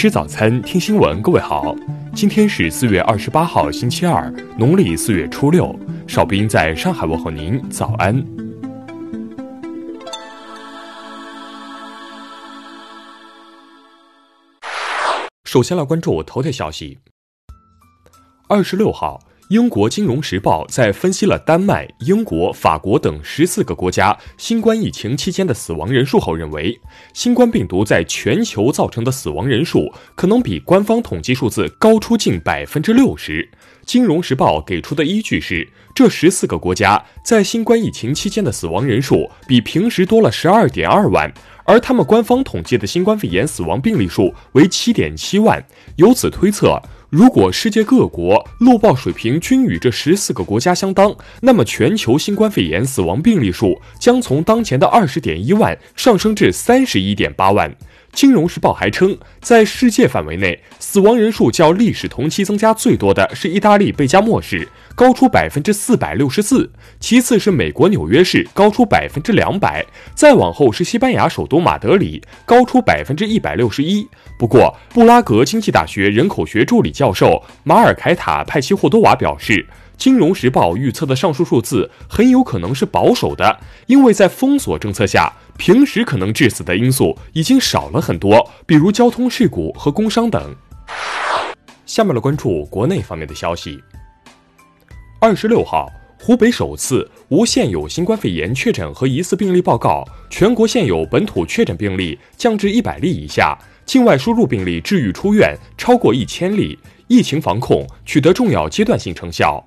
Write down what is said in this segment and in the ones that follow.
吃早餐，听新闻。各位好，今天是四月二十八号，星期二，农历四月初六。少兵在上海问候您，早安。首先来关注头条消息。二十六号。英国金融时报在分析了丹麦、英国、法国等十四个国家新冠疫情期间的死亡人数后，认为新冠病毒在全球造成的死亡人数可能比官方统计数字高出近百分之六十。金融时报给出的依据是，这十四个国家在新冠疫情期间的死亡人数比平时多了十二点二万，而他们官方统计的新冠肺炎死亡病例数为七点七万，由此推测。如果世界各国漏报水平均与这十四个国家相当，那么全球新冠肺炎死亡病例数将从当前的二十点一万上升至三十一点八万。金融时报还称，在世界范围内，死亡人数较历史同期增加最多的是意大利贝加莫市，高出百分之四百六十四；其次是美国纽约市，高出百分之两百；再往后是西班牙首都马德里，高出百分之一百六十一。不过，布拉格经济大学人口学助理教授马尔凯塔派西霍多瓦表示。金融时报预测的上述数字很有可能是保守的，因为在封锁政策下，平时可能致死的因素已经少了很多，比如交通事故和工伤等。下面来关注国内方面的消息。二十六号，湖北首次无现有新冠肺炎确诊和疑似病例报告，全国现有本土确诊病例降至一百例以下，境外输入病例治愈出院超过一千例，疫情防控取得重要阶段性成效。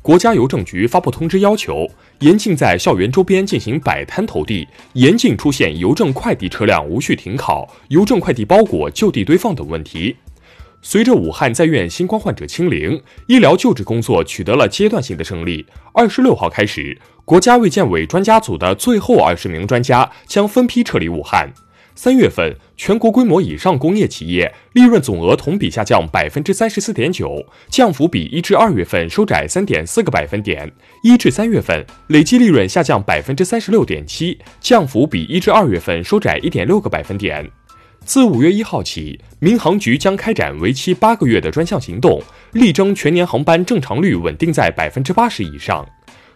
国家邮政局发布通知，要求严禁在校园周边进行摆摊投递，严禁出现邮政快递车辆无序停靠、邮政快递包裹就地堆放等问题。随着武汉在院新冠患者清零，医疗救治工作取得了阶段性的胜利。二十六号开始，国家卫健委专家组的最后二十名专家将分批撤离武汉。三月份，全国规模以上工业企业利润总额同比下降百分之三十四点九，降幅比一至二月份收窄三点四个百分点。一至三月份累计利润下降百分之三十六点七，降幅比一至二月份收窄一点六个百分点。自五月一号起，民航局将开展为期八个月的专项行动，力争全年航班正常率稳定在百分之八十以上。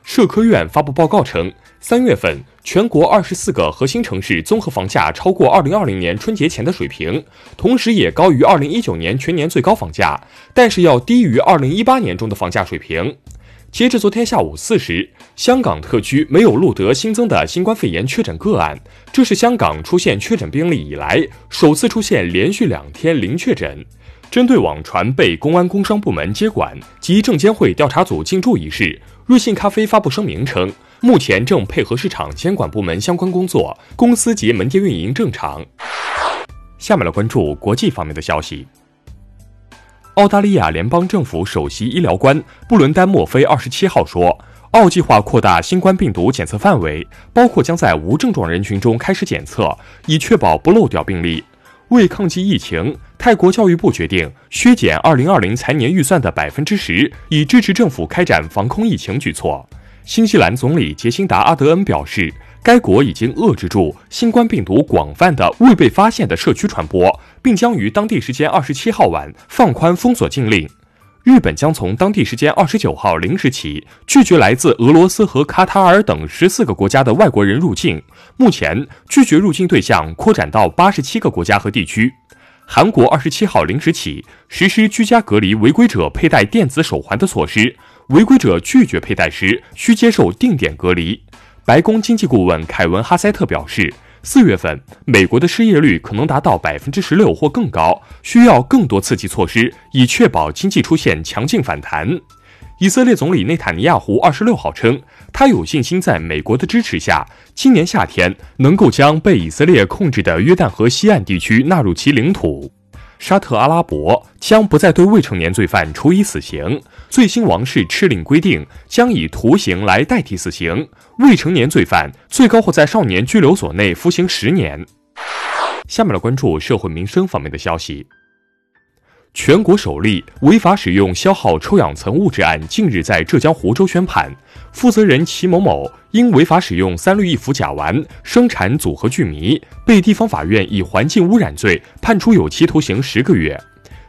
社科院发布报告称，三月份全国二十四个核心城市综合房价超过二零二零年春节前的水平，同时也高于二零一九年全年最高房价，但是要低于二零一八年中的房价水平。截至昨天下午四时，香港特区没有录得新增的新冠肺炎确诊个案，这是香港出现确诊病例以来首次出现连续两天零确诊。针对网传被公安工商部门接管及证监会调查组进驻一事，瑞幸咖啡发布声明称，目前正配合市场监管部门相关工作，公司及门店运营正常。下面来关注国际方面的消息。澳大利亚联邦政府首席医疗官布伦丹·墨菲二十七号说，澳计划扩大新冠病毒检测范围，包括将在无症状人群中开始检测，以确保不漏掉病例。为抗击疫情，泰国教育部决定削减2020财年预算的百分之十，以支持政府开展防控疫情举措。新西兰总理杰辛达·阿德恩表示，该国已经遏制住新冠病毒广泛的未被发现的社区传播，并将于当地时间27号晚放宽封锁禁令。日本将从当地时间二十九号零时起拒绝来自俄罗斯和卡塔尔等十四个国家的外国人入境。目前，拒绝入境对象扩展到八十七个国家和地区。韩国二十七号零时起实施居家隔离违规者佩戴电子手环的措施，违规者拒绝佩戴时需接受定点隔离。白宫经济顾问凯文·哈塞特表示。四月份，美国的失业率可能达到百分之十六或更高，需要更多刺激措施以确保经济出现强劲反弹。以色列总理内塔尼亚胡二十六号称，他有信心在美国的支持下，今年夏天能够将被以色列控制的约旦河西岸地区纳入其领土。沙特阿拉伯将不再对未成年罪犯处以死刑。最新王室敕令规定，将以徒刑来代替死刑。未成年罪犯最高会在少年拘留所内服刑十年。下面来关注社会民生方面的消息。全国首例违法使用消耗臭氧层物质案近日在浙江湖州宣判，负责人齐某某因违法使用三氯一氟甲烷生产组合聚醚，被地方法院以环境污染罪判处有期徒刑十个月。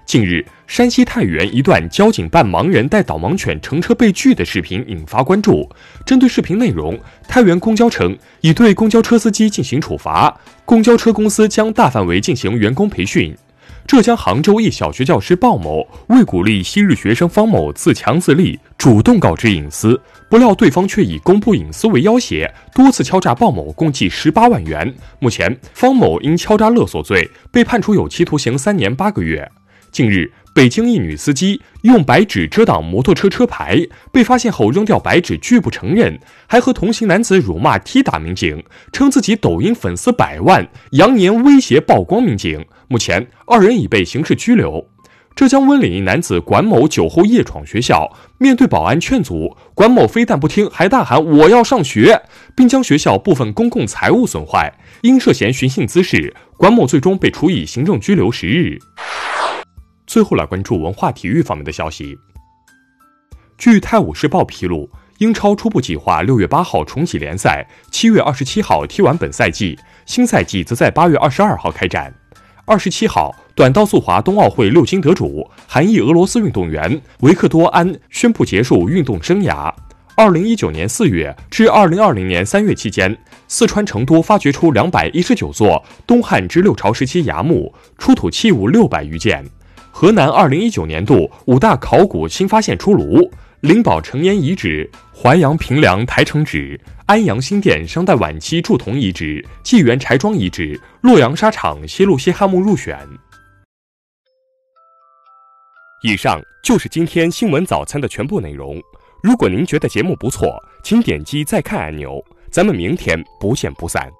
近日，山西太原一段交警办盲人带导盲犬乘车被拒的视频引发关注。针对视频内容，太原公交称已对公交车司机进行处罚，公交车公司将大范围进行员工培训。浙江杭州一小学教师鲍某为鼓励昔日学生方某自强自立，主动告知隐私，不料对方却以公布隐私为要挟，多次敲诈鲍某共计十八万元。目前，方某因敲诈勒索罪被判处有期徒刑三年八个月。近日，北京一女司机用白纸遮挡摩托车车牌，被发现后扔掉白纸拒不承认，还和同行男子辱骂踢打民警，称自己抖音粉丝百万，扬言威胁曝光民警。目前，二人已被刑事拘留。浙江温岭一男子管某酒后夜闯学校，面对保安劝阻，管某非但不听，还大喊“我要上学”，并将学校部分公共财物损坏。因涉嫌寻衅滋事，管某最终被处以行政拘留十日。最后来关注文化体育方面的消息。据《泰晤士报》披露，英超初步计划六月八号重启联赛，七月二十七号踢完本赛季，新赛季则在八月二十二号开展。二十七号，短道速滑冬奥会六金得主、韩裔俄罗斯运动员维克多·安宣布结束运动生涯。二零一九年四月至二零二零年三月期间，四川成都发掘出两百一十九座东汉至六朝时期崖墓，出土器物六百余件。河南二零一九年度五大考古新发现出炉：灵宝成烟遗址、淮阳平凉台城址、安阳新店商代晚期铸铜遗址、纪元柴庄遗址、洛阳沙场西路西汉墓入选。以上就是今天新闻早餐的全部内容。如果您觉得节目不错，请点击再看按钮。咱们明天不见不散。